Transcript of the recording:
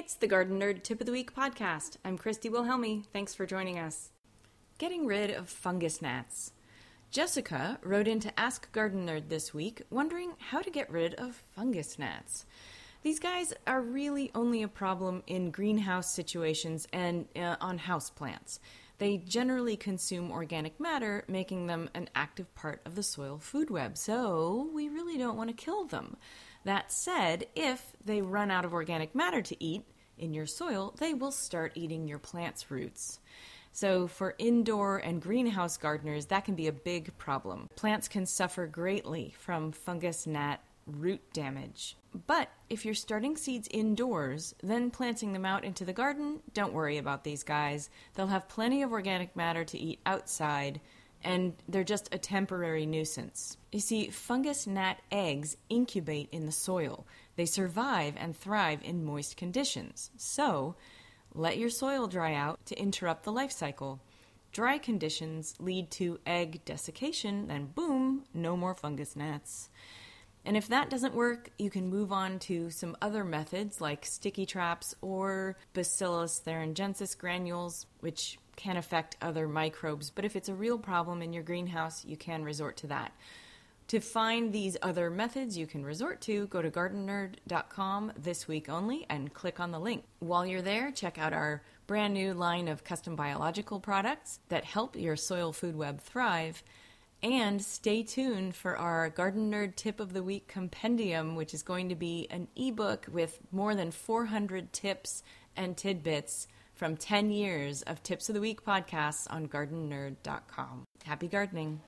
It's the Garden Nerd Tip of the Week podcast. I'm Christy Wilhelmi. Thanks for joining us. Getting rid of fungus gnats. Jessica wrote in to Ask Garden Nerd this week, wondering how to get rid of fungus gnats. These guys are really only a problem in greenhouse situations and uh, on houseplants. They generally consume organic matter, making them an active part of the soil food web, so we really don't want to kill them. That said, if they run out of organic matter to eat in your soil, they will start eating your plant's roots. So, for indoor and greenhouse gardeners, that can be a big problem. Plants can suffer greatly from fungus gnat root damage. But if you're starting seeds indoors, then planting them out into the garden, don't worry about these guys. They'll have plenty of organic matter to eat outside, and they're just a temporary nuisance. You see, fungus gnat eggs incubate in the soil. They survive and thrive in moist conditions. So, let your soil dry out to interrupt the life cycle. Dry conditions lead to egg desiccation, then boom, no more fungus gnats. And if that doesn't work, you can move on to some other methods like sticky traps or Bacillus thuringiensis granules, which can affect other microbes. But if it's a real problem in your greenhouse, you can resort to that. To find these other methods you can resort to, go to gardennerd.com this week only and click on the link. While you're there, check out our brand new line of custom biological products that help your soil food web thrive. And stay tuned for our Garden Nerd Tip of the Week compendium, which is going to be an ebook with more than 400 tips and tidbits from 10 years of Tips of the Week podcasts on gardennerd.com. Happy gardening.